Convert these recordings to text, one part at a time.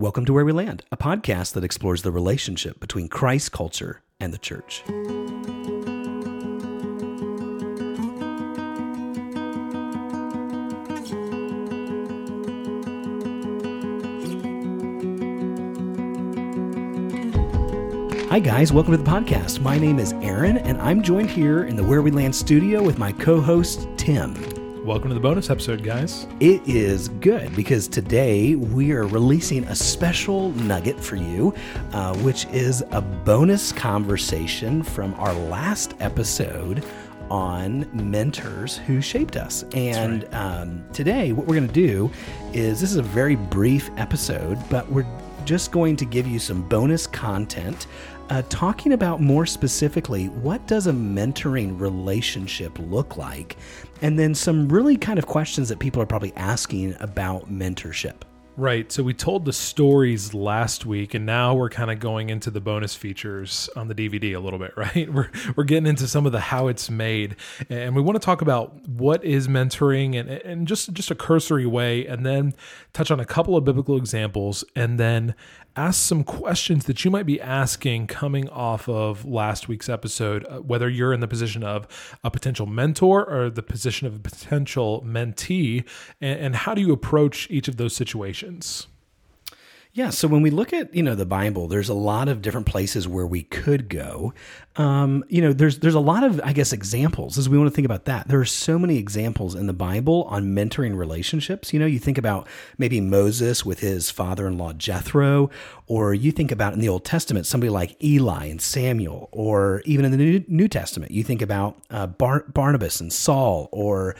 Welcome to Where We Land, a podcast that explores the relationship between Christ culture and the church. Hi, guys. Welcome to the podcast. My name is Aaron, and I'm joined here in the Where We Land studio with my co host, Tim. Welcome to the bonus episode, guys. It is good because today we are releasing a special nugget for you, uh, which is a bonus conversation from our last episode on mentors who shaped us. And right. um, today, what we're going to do is this is a very brief episode, but we're just going to give you some bonus content uh, talking about more specifically what does a mentoring relationship look like and then some really kind of questions that people are probably asking about mentorship Right. So we told the stories last week, and now we're kind of going into the bonus features on the DVD a little bit, right? We're, we're getting into some of the how it's made. And we want to talk about what is mentoring and, and just, just a cursory way, and then touch on a couple of biblical examples, and then ask some questions that you might be asking coming off of last week's episode, uh, whether you're in the position of a potential mentor or the position of a potential mentee, and, and how do you approach each of those situations? Yeah, so when we look at you know the Bible, there's a lot of different places where we could go. Um, you know, there's there's a lot of I guess examples as we want to think about that. There are so many examples in the Bible on mentoring relationships. You know, you think about maybe Moses with his father-in-law Jethro, or you think about in the Old Testament somebody like Eli and Samuel, or even in the New, New Testament, you think about uh, Bar- Barnabas and Saul, or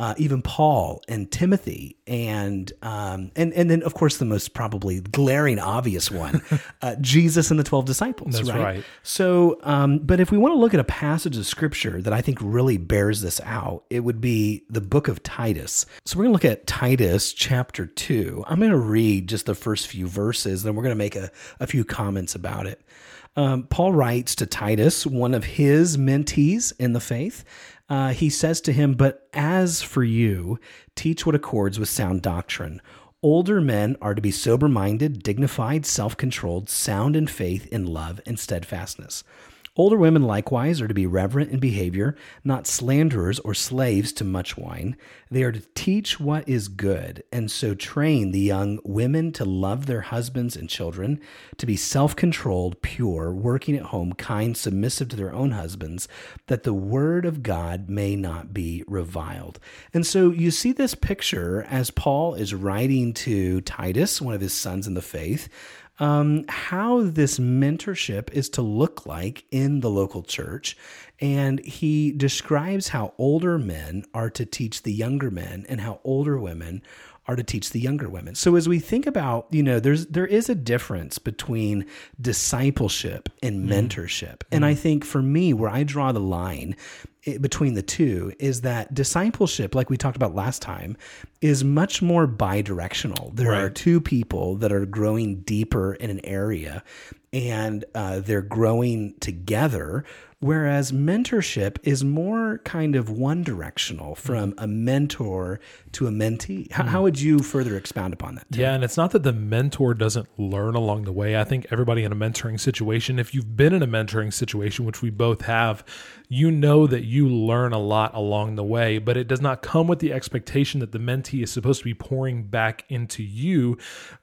uh, even Paul and Timothy, and um, and and then of course the most probably glaring obvious one, uh, Jesus and the twelve disciples. That's right. right. So, um, but if we want to look at a passage of scripture that I think really bears this out, it would be the book of Titus. So we're going to look at Titus chapter two. I'm going to read just the first few verses, then we're going to make a, a few comments about it. Um, Paul writes to Titus, one of his mentees in the faith. Uh, he says to him, But as for you, teach what accords with sound doctrine. Older men are to be sober minded, dignified, self controlled, sound in faith, in love, and steadfastness. Older women likewise are to be reverent in behavior, not slanderers or slaves to much wine. They are to teach what is good, and so train the young women to love their husbands and children, to be self controlled, pure, working at home, kind, submissive to their own husbands, that the word of God may not be reviled. And so you see this picture as Paul is writing to Titus, one of his sons in the faith um, how this mentorship is to look like in the local church. And he describes how older men are to teach the younger men and how older women are to teach the younger women. So as we think about, you know, there's there is a difference between discipleship and mm-hmm. mentorship. Mm. And I think for me where I draw the line between the two is that discipleship, like we talked about last time, is much more bi-directional. There right. are two people that are growing deeper in an area, and uh, they're growing together. Whereas mentorship is more kind of one directional from a mentor to a mentee. How, how, would you further expound upon that? Tim? Yeah, and it's not that the mentor doesn't learn along the way. I think everybody in a mentoring situation, if you've been in a mentoring situation, which we both have, you know that you learn a lot along the way, but it does not come with the expectation that the mentee is supposed to be pouring back into you,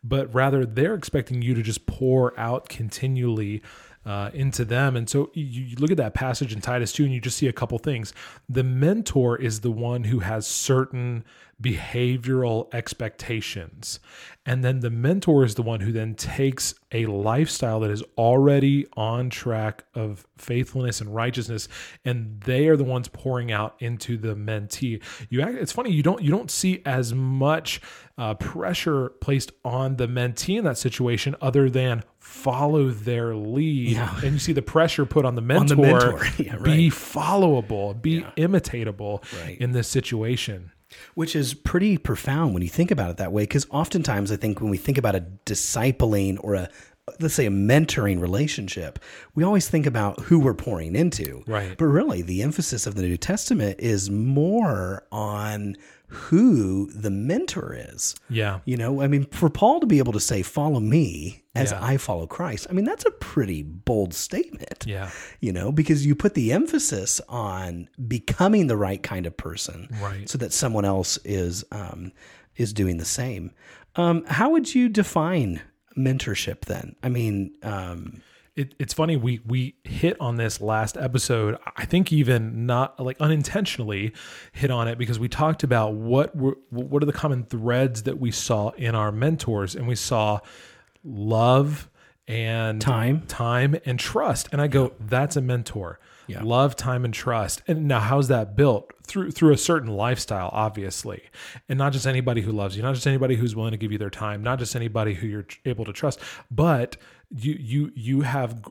but rather they're expecting you to just pour out continually uh, into them. And so you, you, look at that passage in Titus 2 and you just see a couple things. The mentor is the one who has certain behavioral expectations. And then the mentor is the one who then takes a lifestyle that is already on track of faithfulness and righteousness and they are the ones pouring out into the mentee. You it's funny you don't you don't see as much uh, pressure placed on the mentee in that situation other than follow their lead yeah. and you see the pressure put on the mentor, on the mentor. Yeah, right. be followable, be yeah. imitatable right. in this situation. Which is pretty profound when you think about it that way. Because oftentimes, I think when we think about a discipling or a, let's say, a mentoring relationship, we always think about who we're pouring into. Right. But really, the emphasis of the New Testament is more on who the mentor is. Yeah. You know, I mean, for Paul to be able to say, follow me as Yeah. I follow Christ, I mean, that's a pretty bold statement. Yeah. You know, because you put the emphasis on becoming the right kind of person, Right. So that someone else is um, is doing the same. Um, how would you define mentorship then? I mean, um, It, it's funny we we hit on this last episode. I think even not like unintentionally hit on it because we talked about what were what are the common threads that we saw in our mentors, and we saw love and Time. time and trust. And I go, that's a mentor. Yeah. Love, time, and trust. And now, how's that built through through a certain lifestyle, obviously, and not just anybody who loves you, not just anybody who's willing to give you their time, not just anybody who you're able to trust, but you you you have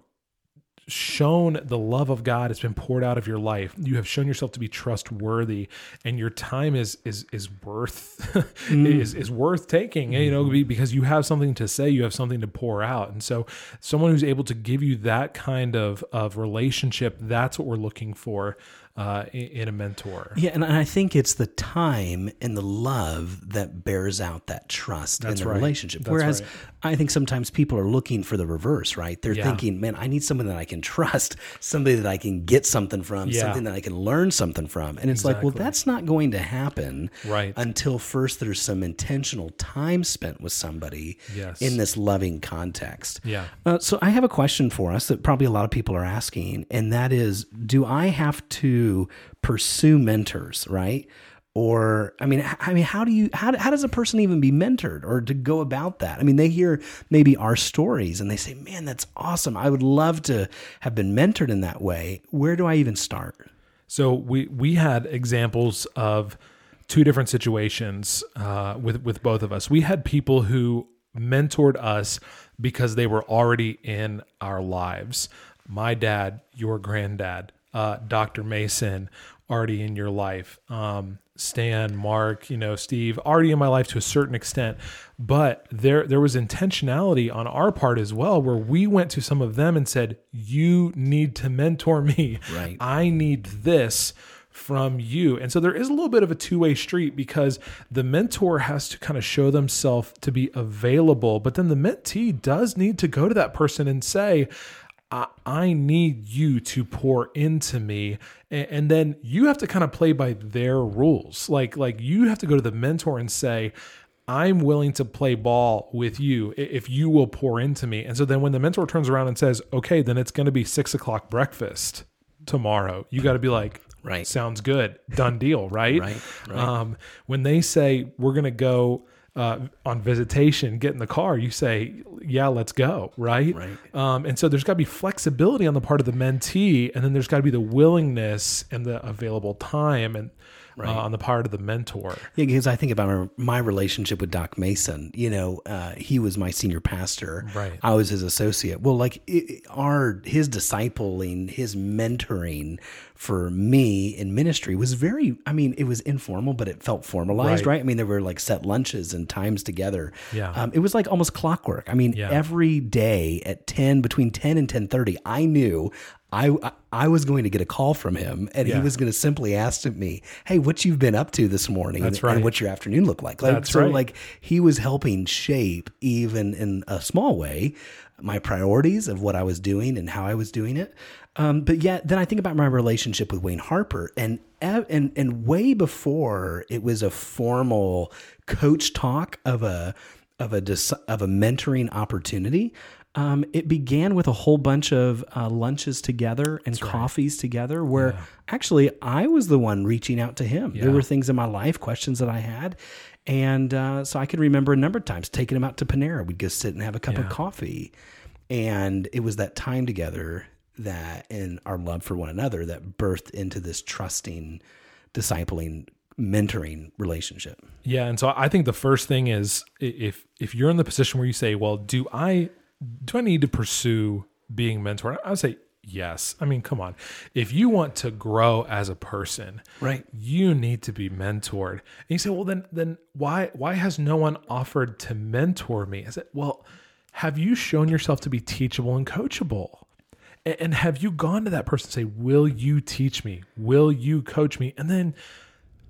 shown the love of God It's been poured out of your life. You have shown yourself to be trustworthy, and your time is is is worth mm. is is worth taking. You know, because you have something to say, you have something to pour out, and so someone who's able to give you that kind of of relationship, that's what we're looking for uh, in, a mentor. yeah, and I think it's the time and the love that bears out that trust That's in the right. relationship. That's Whereas right. I think sometimes people are looking for the reverse, right? They're Yeah. thinking, man, I need someone that I can trust, somebody that I can get something from, Yeah. something that I can learn something from. And it's like, well, that's not going to happen Right. until first there's some intentional time spent with somebody Yes. in this loving context. Yeah. Uh, so I have a question for us that probably a lot of people are asking, and that is, do I have to pursue mentors, right? Or I mean, I mean, how do you how, how does a person even be mentored or to go about that? I mean, they hear maybe our stories and they say, "Man, that's awesome! I would love to have been mentored in that way." Where do I even start? So we we had examples of two different situations uh, with with both of us. We had people who mentored us because they were already in our lives. My dad, your granddad, uh, Dr. Mason, already in your life. Um, Stan, Mark, you know, Steve, already in my life to a certain extent. But there there was intentionality on our part as well, where we went to some of them and said, "You need to mentor me. Right. I need this." from you. And so there is a little bit of a two-way street because the mentor has to kind of show themselves to be available, but then the mentee does need to go to that person and say, I, I need you to pour into me. And, and then you have to kind of play by their rules. Like, like you have to go to the mentor and say, I'm willing to play ball with you if you will pour into me. And so then when the mentor turns around and says, okay, then it's going to be six o'clock breakfast tomorrow, you got to be like, Right. sounds good, done deal, right? Right, right. Um, when they say we're going to go uh, on visitation, get in the car, you say, yeah, let's go, right? Right. Um, and so there's got to be flexibility on the part of the mentee, and then there's got to be the willingness and the available time and uh, on the part of the mentor. Yeah, because I think about my relationship with Doc Mason. You know, uh, he was my senior pastor. Right. I was his associate. Well, like it, our his discipling, his mentoring for me in ministry was very. I mean, it was informal, but it felt formalized, Right. right? I mean, there were like set lunches and times together. Yeah. Um, it was like almost clockwork. I mean, Yeah. every day at ten between ten and ten thirty, I knew. I, I was going to get a call from him and he was going to simply ask me, Hey, what you've been up to this morning? That's and, right. and what's your afternoon look like? Like, That's so right. like he was helping shape even in a small way my priorities of what I was doing and how I was doing it. Um, but yet then I think about my relationship with Wayne Harper and, and, and way before it was a formal coach talk of a, of a, of a mentoring opportunity. Um, it began with a whole bunch of uh, lunches together and coffees together where actually I was the one reaching out to him. There were things in my life, questions that I had. And uh, so I could remember a number of times taking him out to Panera. We'd go sit and have a cup of coffee. And it was that time together that, and our love for one another, that birthed into this trusting, discipling, mentoring relationship. Yeah, and so I think the first thing is if if you're in the position where you say, "Well, do I do I need to pursue being mentored?" I would say yes. I mean, come on. If you want to grow as a person, Right. you need to be mentored. And you say, "Well, then then why why has no one offered to mentor me?" I said, "Well, have you shown yourself to be teachable and coachable?" A- And have you gone to that person and say, Will you teach me? Will you coach me? And then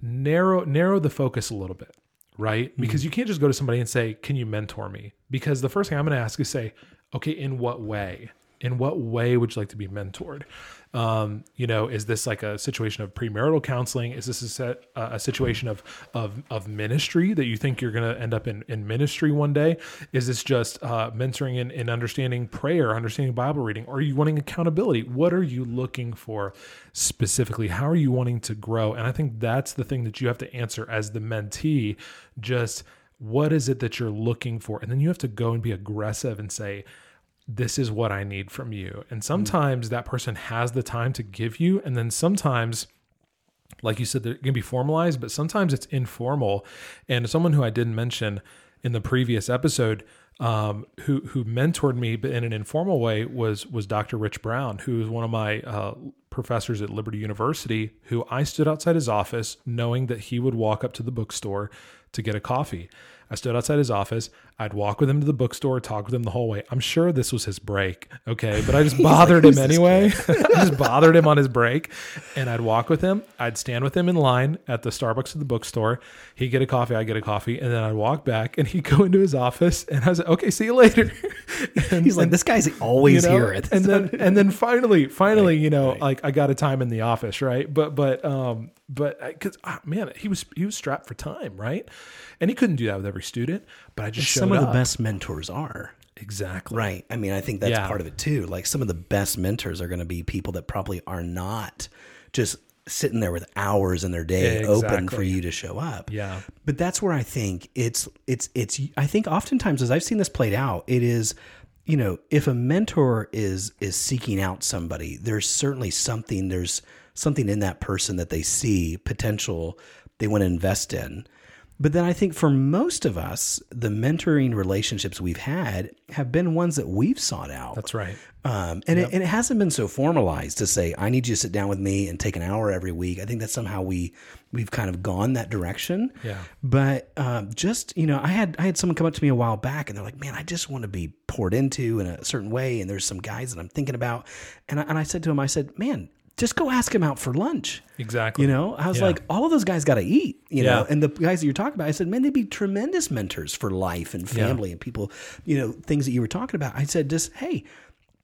narrow narrow the focus a little bit, right? Mm-hmm. Because you can't just go to somebody and say, "Can you mentor me?" Because the first thing I'm going to ask is say, "Okay, in what way? In what way would you like to be mentored?" Um, you know, is this like a situation of premarital counseling? Is this a, set, uh, a situation of, of of ministry that you think you're going to end up in, in ministry one day? Is this just uh, mentoring and, and understanding prayer, understanding Bible reading? Are you wanting accountability? What are you looking for specifically? How are you wanting to grow? And I think that's the thing that you have to answer as the mentee. Just what is it that you're looking for? And then you have to go and be aggressive and say, this is what I need from you. And sometimes that person has the time to give you, and then sometimes like you said, they're going to be formalized, but sometimes it's informal. And someone who I didn't mention in the previous episode, um, who who mentored me, but in an informal way, was was Dr. Rich Brown, who is one of my uh, professors at Liberty University. Who I stood outside his office, knowing that he would walk up to the bookstore to get a coffee. I stood outside his office. I'd walk with him to the bookstore, talk with him the whole way. I'm sure this was his break, okay, but I just bothered him anyway. I just bothered him on his break, and I'd walk with him. I'd stand with him in line at the Starbucks at the bookstore. He'd get a coffee, I'd get a coffee, and then I'd walk back, and he'd go into his office, and I was like, "Okay, see you later." and, He's like, and- this guy's always you know? here. and then and then finally finally Right, you know right. like i got a time in the office right but but um but because man he was he was strapped for time right and he couldn't do that with every student but i just showed some of the best mentors are. exactly Right. I mean, I think that's Yeah. part of it too. Like some of the best mentors are going to be people that probably are not just sitting there with hours in their day open Exactly. for you to show up. yeah But that's where I think it's it's it's I think oftentimes as I've seen this played out, it is you know, if a mentor is is seeking out somebody, there's certainly something there's something in that person that they see potential they want to invest in. But then I think for most of us, the mentoring relationships we've had have been ones that we've sought out. that's right Um, and, it, and it hasn't been so formalized to say, I need you to sit down with me and take an hour every week. I think that somehow we, we've kind of gone that direction. Yeah. But um, just, you know, I had, I had someone come up to me a while back and they're like, man, I just want to be poured into in a certain way. And there's some guys that I'm thinking about. And I, and I said to him, I said, man, just go ask him out for lunch. exactly You know, I was Yeah. like, all of those guys got to eat, you Yeah. know, and the guys that you're talking about, I said, man, they'd be tremendous mentors for life and family and people, you know, things that you were talking about. I said, just, hey,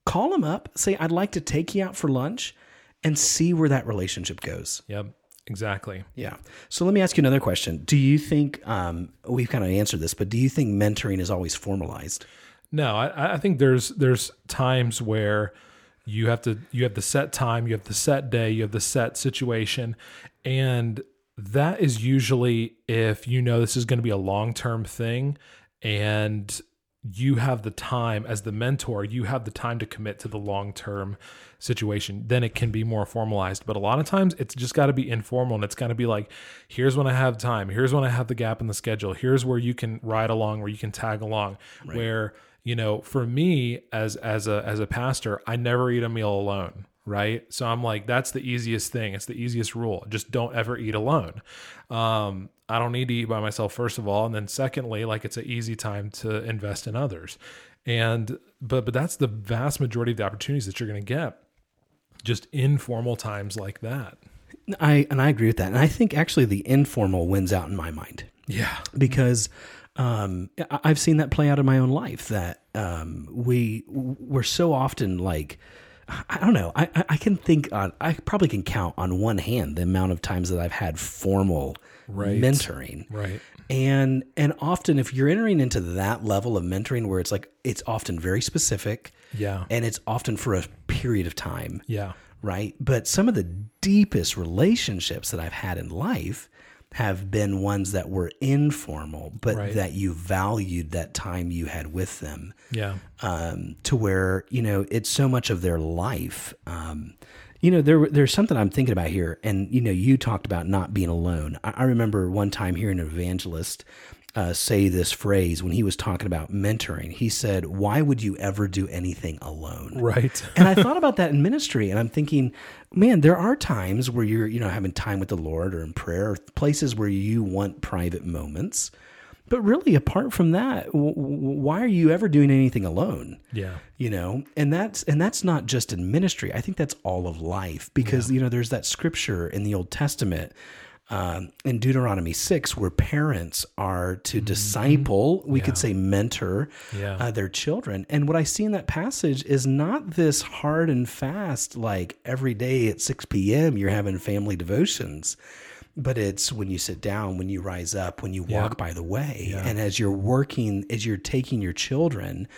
call them up, say, I'd like to take you out for lunch and see where that relationship goes. yep exactly Yeah. So let me ask you another question. Do you think, um, we've kind of answered this, but do you think mentoring is always formalized? No, I, I think there's there's times where you have to you have the set time, you have the set day, you have the set situation, and that is usually if you know this is going to be a long term thing, and you have the time as the mentor, you have the time to commit to the long term situation. Then it can be more formalized. But a lot of times it's just got to be informal and it's got to be like, here's when I have time, here's when I have the gap in the schedule, here's where you can ride along, where you can tag along, where you know for me as as a as a pastor i never eat a meal alone right? So i'm like that's the easiest thing. It's the easiest rule. Just don't ever eat alone. Um i don't need to eat by myself first of all. And then secondly like it's an easy time to invest in others. And but but that's the vast majority of the opportunities that you're going to get just informal times like that. I, and I agree with that. And I think actually the informal wins out in my mind. yeah. Because um, I've seen that play out in my own life. That um, we we're so often like. I don't know. I, I- I can think on. I probably can count on one hand the amount of times that I've had formal Right. mentoring, right and and often if you're entering into that level of mentoring where it's like it's often very specific, yeah and it's often for a period of time, yeah right? But some of the deepest relationships that I've had in life have been ones that were informal, but Right. that you valued that time you had with them yeah um, to where, you know, it's so much of their life. Um, you know, there, there's something I'm thinking about here. And, you know, you talked about not being alone. I, I remember one time hearing an evangelist uh, say this phrase when he was talking about mentoring. He said, Why would you ever do anything alone? right and I thought about that in ministry, and I'm thinking, man, there are times where you're, you know, having time with the Lord or in prayer, or places where you want private moments. But really, apart from that, w- w- why are you ever doing anything alone? yeah You know, and that's and that's not just in ministry. I think that's all of life because you know there's that scripture in the Old Testament um, in Deuteronomy 6, where parents are to disciple, we could say mentor Yeah. uh, their children. And what I see in that passage is not this hard and fast, like every day at 6 p.m., you're having family devotions. But it's when you sit down, when you rise up, when you walk by the way. And as you're working, as you're taking your children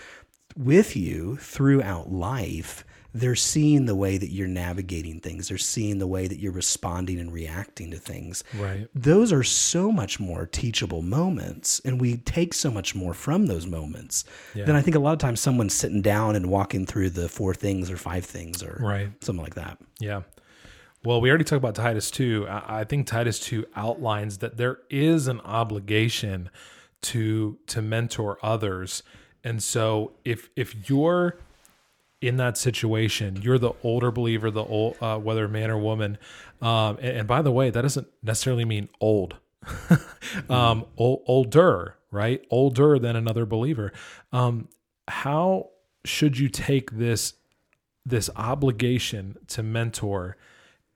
with you throughout life, they're seeing the way that you're navigating things. They're seeing the way that you're responding and reacting to things. Right. Those are so much more teachable moments, and we take so much more from those moments Yeah. than I think a lot of times someone's sitting down and walking through the four things or five things or Right. something like that. Yeah. Well, we already talked about Titus 2. I I think Titus 2 outlines that there is an obligation to to mentor others. And so if if you're in that situation, you're the older believer, the old uh, whether man or woman. Um, and, and by the way, that doesn't necessarily mean old. um, ol- older, right? Older than another believer. Um, how should you take this this obligation to mentor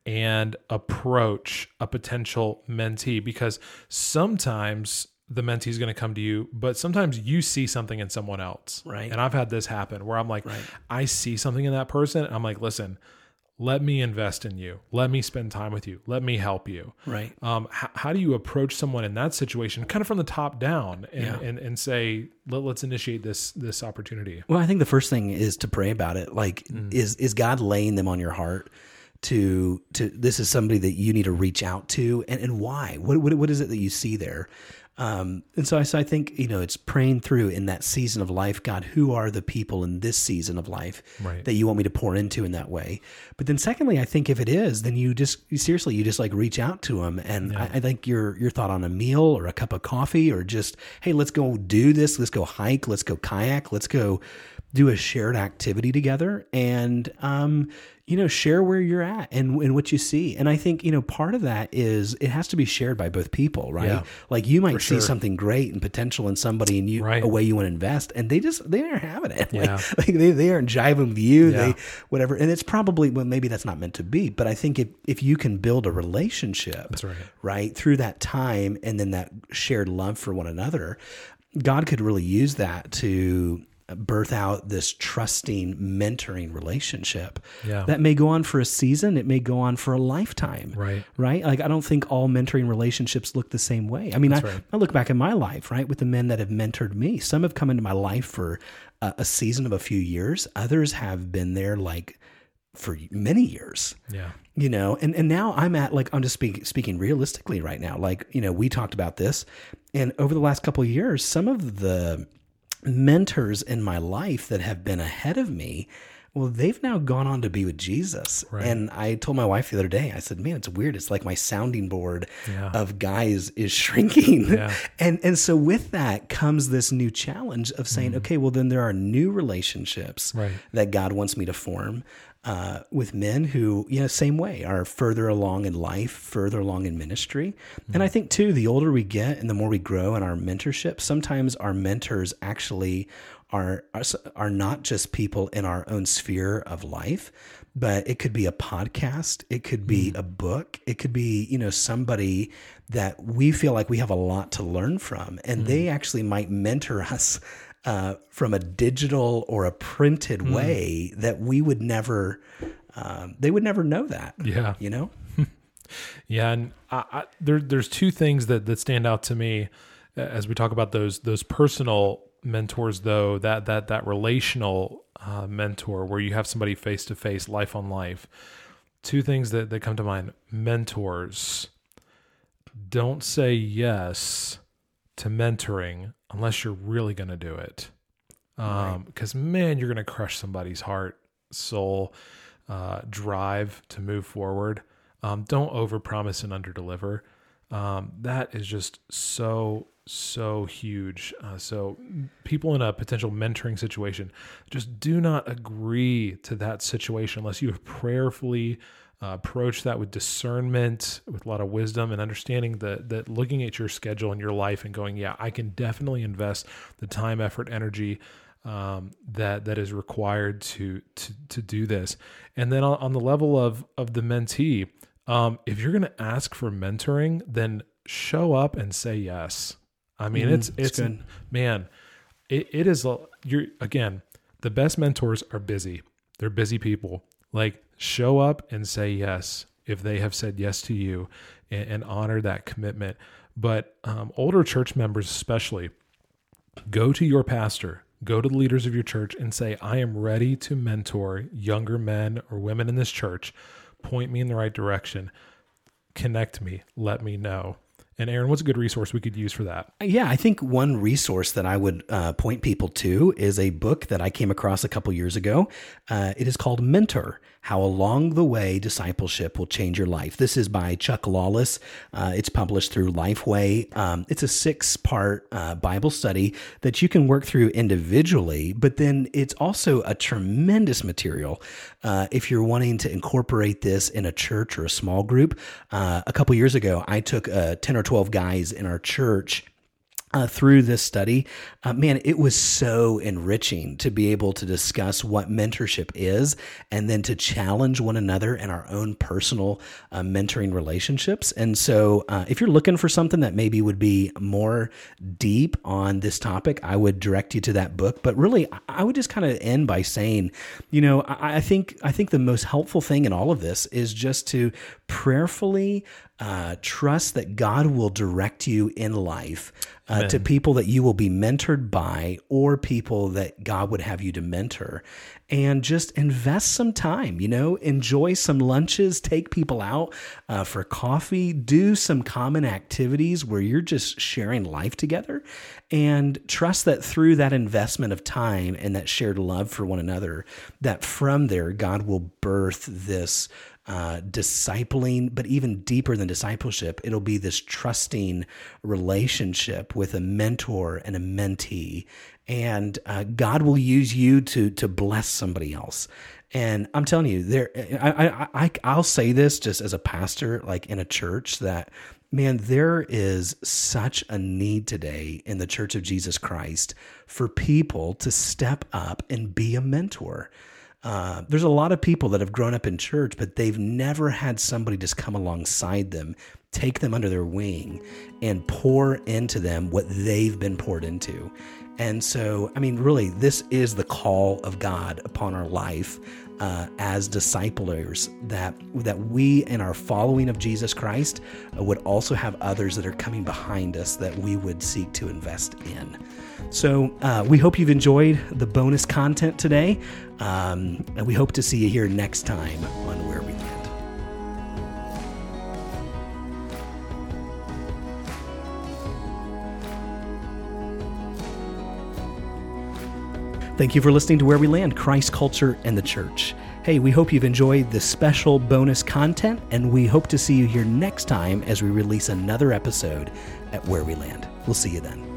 and approach a potential mentee because sometimes the mentee is going to come to you but sometimes you see something in someone else Right. and i've had this happen where i'm like i see something in that person and i'm like listen let me invest in you let me spend time with you let me help you Right. um, h- how do you approach someone in that situation kind of from the top down and, Yeah. and, and say Let, let's initiate this this opportunity Well, I think the first thing is to pray about it. Like, Mm. is is God laying them on your heart to to this is somebody that you need to reach out to, and and why? What what, what is it that you see there? Um, and so I, so I think you know it's praying through in that season of life. God, who are the people in this season of life Right. that you want me to pour into in that way? But then secondly, I think if it is, then you just seriously you just like reach out to them, and I, I think your your thought on a meal or a cup of coffee or just hey, let's go do this, let's go hike, let's go kayak, let's go do a shared activity together and um, you know share where you're at and, and what you see and i think you know part of that is it has to be shared by both people right Yeah. like you might see sure. something great and potential in somebody and you Right. a way you want to invest and they just they aren't having it like, Yeah. like they, they aren't jiving with you Yeah. they whatever and it's probably well maybe that's not meant to be but i think if if you can build a relationship right. right through that time and then that shared love for one another god could really use that to birth out this trusting mentoring relationship Yeah. that may go on for a season it may go on for a lifetime Right. right? Like i don't think all mentoring relationships look the same way. I mean I, right. I look back in my life right with the men that have mentored me. Some have come into my life for a, a season of a few years. Others have been there like for many years. Yeah. You know and and now i'm at like i'm just speak, speaking realistically right now. Like you know we talked about this and over the last couple of years some of the mentors in my life that have been ahead of me well they've now gone on to be with jesus Right. and i told my wife the other day i said man it's weird it's like my sounding board Yeah. of guys is shrinking Yeah. and and so with that comes this new challenge of saying Mm-hmm. okay well then there are new relationships Right. that God wants me to form uh, with men who, you know, same way are further along in life, further along in ministry. And I mm-hmm. think too, the older we get and the more we grow in our mentorship, sometimes our mentors actually are are, are not just people in our own sphere of life, but it could be a podcast, it could be mm. a book, it could be you know somebody that we feel like we have a lot to learn from, and they mm. actually might mentor us uh, from a digital or a printed Hmm. way that we would never, um, they would never know that. Yeah. You know? Yeah, and I, I, there, there's two things that, that stand out to me uh, as we talk about those those personal mentors, though that that that relational uh, mentor where you have somebody face to face, life on life. Two things that, that come to mind: mentors. Don't say yes to mentoring unless you're really going to do it, because man, you're going to crush somebody's heart, soul, uh, drive to move forward. Um, don't overpromise and underdeliver. Um, that is just so so huge. Uh, so people in a potential mentoring situation just do not agree to that situation unless you have prayerfully uh, approached that with discernment, with a lot of wisdom and understanding that that looking at your schedule and your life and going, yeah, I can definitely invest the time, effort, energy um, that that is required to to to do this. And then on, on the level of of the mentee, Um, if you're going to ask for mentoring, then show up and say yes. I mean, mm, it's it's man, it, it is you're again the best mentors are busy. They're busy people. Like show up and say yes if they have said yes to you, and, and honor that commitment. But um, older church members, especially, go to your pastor, go to the leaders of your church, and say, "I am ready to mentor younger men or women in this church. Point me in the right direction." connect me, let me know. And Aaron, what's a good resource we could use for that? Yeah, I think one resource that I would uh, point people to is a book that I came across a couple years ago. Uh, it is called Mentor How Along the Way Discipleship Will Change Your Life. This is by Chuck Lawless. Uh, it's published through Lifeway. Um, it's a six part uh, Bible study that you can work through individually, but then it's also a tremendous material uh, if you're wanting to incorporate this in a church or a small group. Uh, a couple years ago, I took a 10 or 12 guys in our church uh, through this study, uh, man, it was so enriching to be able to discuss what mentorship is and then to challenge one another in our own personal uh, mentoring relationships. And so, uh, if you're looking for something that maybe would be more deep on this topic, I would direct you to that book. But really, I would just kind of end by saying, you know, I, I think I think the most helpful thing in all of this is just to prayerfully uh, trust that God will direct you in life uh, to people that you will be mentored by or people that God would have you to mentor. And just invest some time, you know, enjoy some lunches, take people out uh, for coffee, do some common activities where you're just sharing life together. And trust that through that investment of time and that shared love for one another, that from there, God will birth this uh, discipling, but even deeper than discipleship, it'll be this trusting relationship with a mentor and a mentee. And uh, God will use you to to bless somebody else. And I'm telling you, there, I, I, I, I'll say this just as a pastor, like in a church, that man, there is such a need today in the Church of Jesus Christ for people to step up and be a mentor. Uh, there's a lot of people that have grown up in church, but they've never had somebody just come alongside them, take them under their wing, and pour into them what they've been poured into. And so, I mean, really, this is the call of God upon our life uh, as disciplers that that we in our following of Jesus Christ uh, would also have others that are coming behind us that we would seek to invest in. So uh, we hope you've enjoyed the bonus content today. Um, and we hope to see you here next time Thank you for listening to Where We Land Christ, Culture, and the Church. Hey, we hope you've enjoyed this special bonus content, and we hope to see you here next time as we release another episode at Where We Land. We'll see you then.